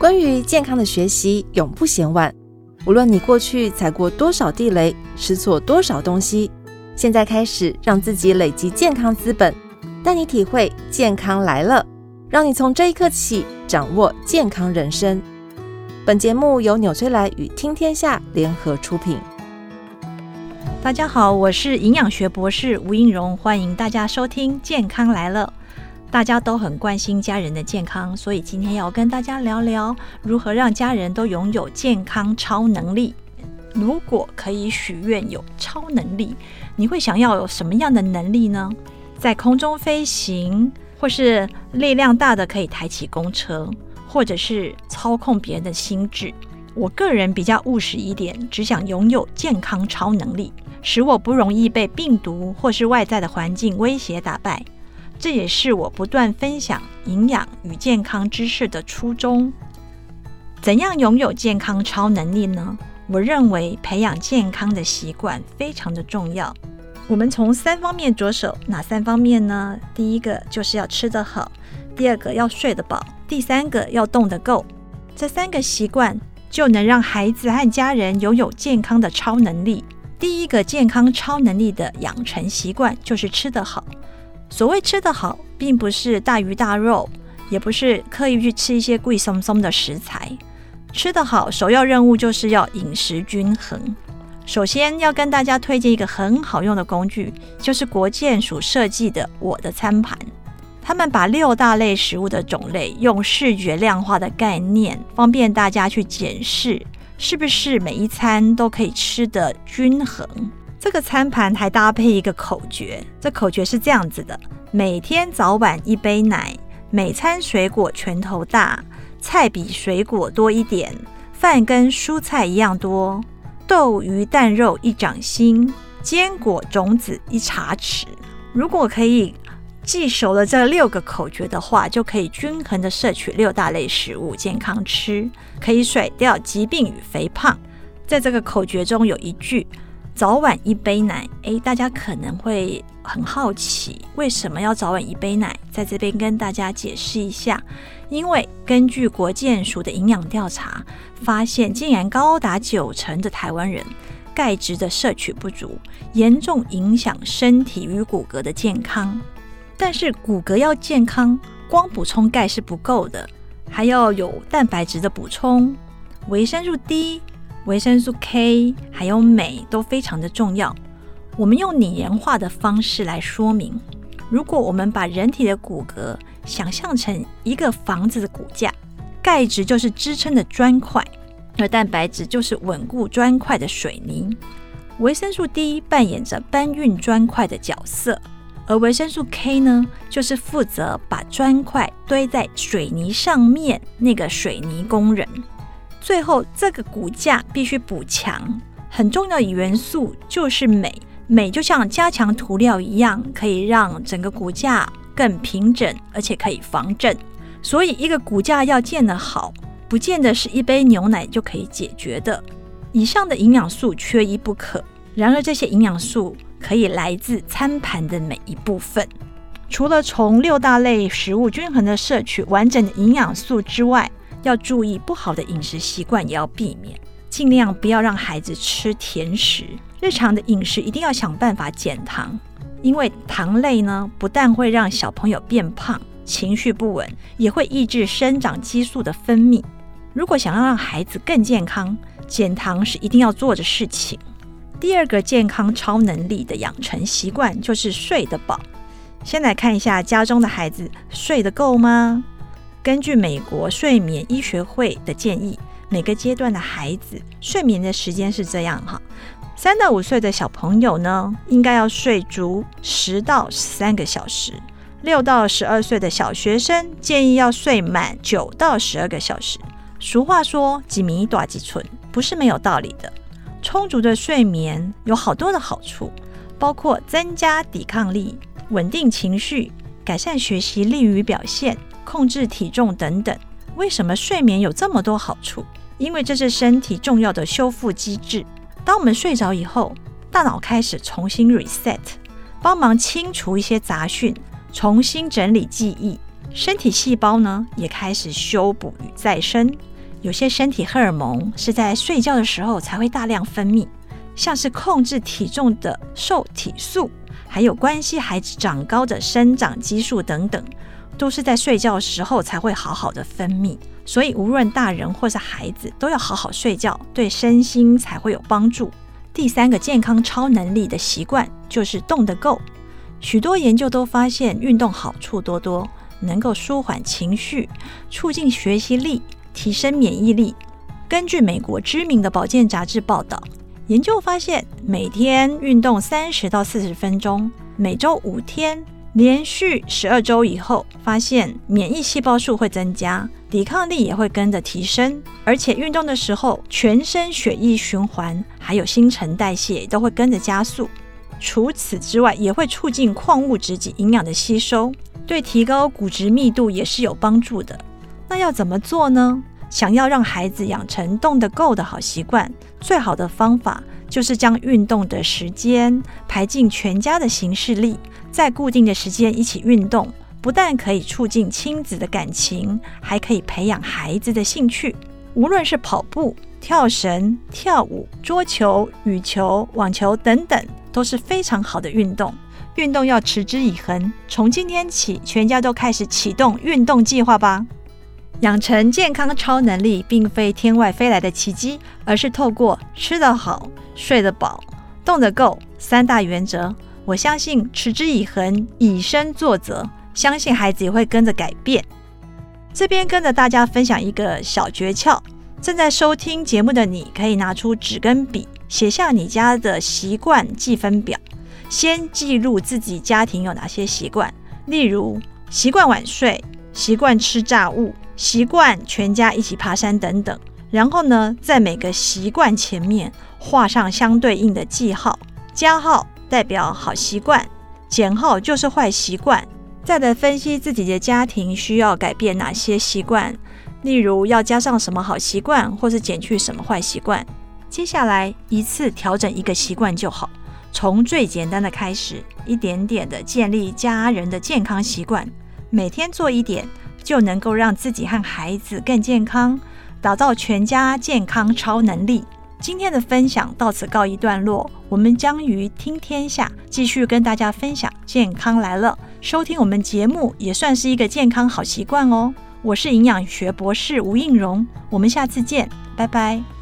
关于健康的学习永不嫌晚。无论你过去踩过多少地雷，吃错多少东西，现在开始让自己累积健康资本，带你体会健康来了，让你从这一刻起掌握健康人生。本节目由纽崔莱与听天下联合出品。大家好，我是营养学博士吴映蓉，欢迎大家收听《健康来了》。大家都很关心家人的健康，所以今天要跟大家聊聊如何让家人都拥有健康超能力。如果可以许愿有超能力，你会想要有什么样的能力呢？在空中飞行，或是力量大的可以抬起公车，或者是操控别人的心智。我个人比较务实一点，只想拥有健康超能力，使我不容易被病毒或是外在的环境威胁打败。这也是我不断分享营养与健康知识的初衷。怎样拥有健康超能力呢？我认为培养健康的习惯非常的重要。我们从三方面着手，哪三方面呢？第一个就是要吃得好，第二个要睡得饱，第三个要动得够。这三个习惯就能让孩子和家人拥有健康的超能力。第一个健康超能力的养成习惯就是吃得好。所谓吃得好，并不是大鱼大肉，也不是刻意去吃一些贵松松的食材。吃得好，首要任务就是要饮食均衡。首先要跟大家推荐一个很好用的工具，就是国健署设计的我的餐盘。他们把六大类食物的种类用视觉量化的概念，方便大家去检视是不是每一餐都可以吃得均衡。这个餐盘还搭配一个口诀，这口诀是这样子的：每天早晚一杯奶，每餐水果拳头大，菜比水果多一点，饭跟蔬菜一样多，豆鱼蛋肉一掌心，坚果种子一茶匙。如果可以记熟了这六个口诀的话，就可以均衡的摄取六大类食物，健康吃，可以甩掉疾病与肥胖。在这个口诀中有一句。早晚一杯奶，诶，大家可能会很好奇，为什么要早晚一杯奶？在这边跟大家解释一下，因为根据国健署的营养调查，发现竟然高达九成的台湾人钙质的摄取不足，严重影响身体与骨骼的健康。但是骨骼要健康，光补充钙是不够的，还要有蛋白质的补充，维生素 D。维生素 K 还有镁都非常的重要。我们用拟人化的方式来说明：如果我们把人体的骨骼想象成一个房子的骨架，钙质就是支撑的砖块，而蛋白质就是稳固砖块的水泥。维生素 D 扮演着搬运砖块的角色，而维生素 K 呢，就是负责把砖块堆在水泥上面那个水泥工人。最后，这个骨架必须补强，很重要的元素就是镁。镁就像加强涂料一样，可以让整个骨架更平整，而且可以防震。所以，一个骨架要建得好，不见得是一杯牛奶就可以解决的。以上的营养素缺一不可。然而，这些营养素可以来自餐盘的每一部分。除了从六大类食物均衡的摄取完整的营养素之外，要注意不好的饮食习惯，也要避免，尽量不要让孩子吃甜食。日常的饮食一定要想办法减糖，因为糖类呢，不但会让小朋友变胖、情绪不稳，也会抑制生长激素的分泌。如果想要让孩子更健康，减糖是一定要做的事情。第二个健康超能力的养成习惯就是睡得饱。先来看一下家中的孩子睡得够吗？根据美国睡眠医学会的建议，每个阶段的孩子睡眠的时间是这样哈：三到五岁的小朋友呢，应该要睡足十到十三个小时；六到十二岁的小学生建议要睡满九到十二个小时。俗话说“几米短几寸”，不是没有道理的。充足的睡眠有好多的好处，包括增加抵抗力、稳定情绪、改善学习力与表现。控制体重等等，为什么睡眠有这么多好处？因为这是身体重要的修复机制。当我们睡着以后，大脑开始重新 reset，帮忙清除一些杂讯，重新整理记忆。身体细胞呢，也开始修补与再生。有些身体荷尔蒙是在睡觉的时候才会大量分泌，像是控制体重的瘦体素，还有关系孩子长高的生长激素等等，都是在睡觉的时候才会好好的分泌。所以，无论大人或是孩子，都要好好睡觉，对身心才会有帮助。第三个健康超能力的习惯就是动得够。许多研究都发现，运动好处多多，能够舒缓情绪，促进学习力。提升免疫力。根据美国知名的保健杂志报道，研究发现，每天运动三十到四十分钟，每周五天，连续十二周以后，发现免疫细胞数会增加，抵抗力也会跟着提升。而且运动的时候，全身血液循环还有新陈代谢都会跟着加速。除此之外，也会促进矿物质及营养的吸收，对提高骨质密度也是有帮助的。那要怎么做呢？想要让孩子养成动得够的好习惯，最好的方法就是将运动的时间排进全家的行事历，在固定的时间一起运动，不但可以促进亲子的感情，还可以培养孩子的兴趣。无论是跑步、跳绳、跳舞、桌球、羽球、网球等等，都是非常好的运动。运动要持之以恒，从今天起，全家都开始启动运动计划吧。养成健康超能力，并非天外飞来的奇迹，而是透过吃得好、睡得饱、动得够三大原则。我相信持之以恒、以身作则，相信孩子也会跟着改变。这边跟着大家分享一个小诀窍：正在收听节目的你，可以拿出纸跟笔，写下你家的习惯计分表，先记录自己家庭有哪些习惯，例如习惯晚睡、习惯吃炸物。习惯全家一起爬山等等，然后呢，在每个习惯前面画上相对应的记号，加号代表好习惯，减号就是坏习惯。再来分析自己的家庭需要改变哪些习惯，例如要加上什么好习惯，或是减去什么坏习惯。接下来一次调整一个习惯就好，从最简单的开始，一点点的建立家人的健康习惯，每天做一点。就能够让自己和孩子更健康，打造全家健康超能力。今天的分享到此告一段落，我们将于听天下继续跟大家分享健康来了。收听我们节目也算是一个健康好习惯哦。我是营养学博士吴应荣，我们下次见，拜拜。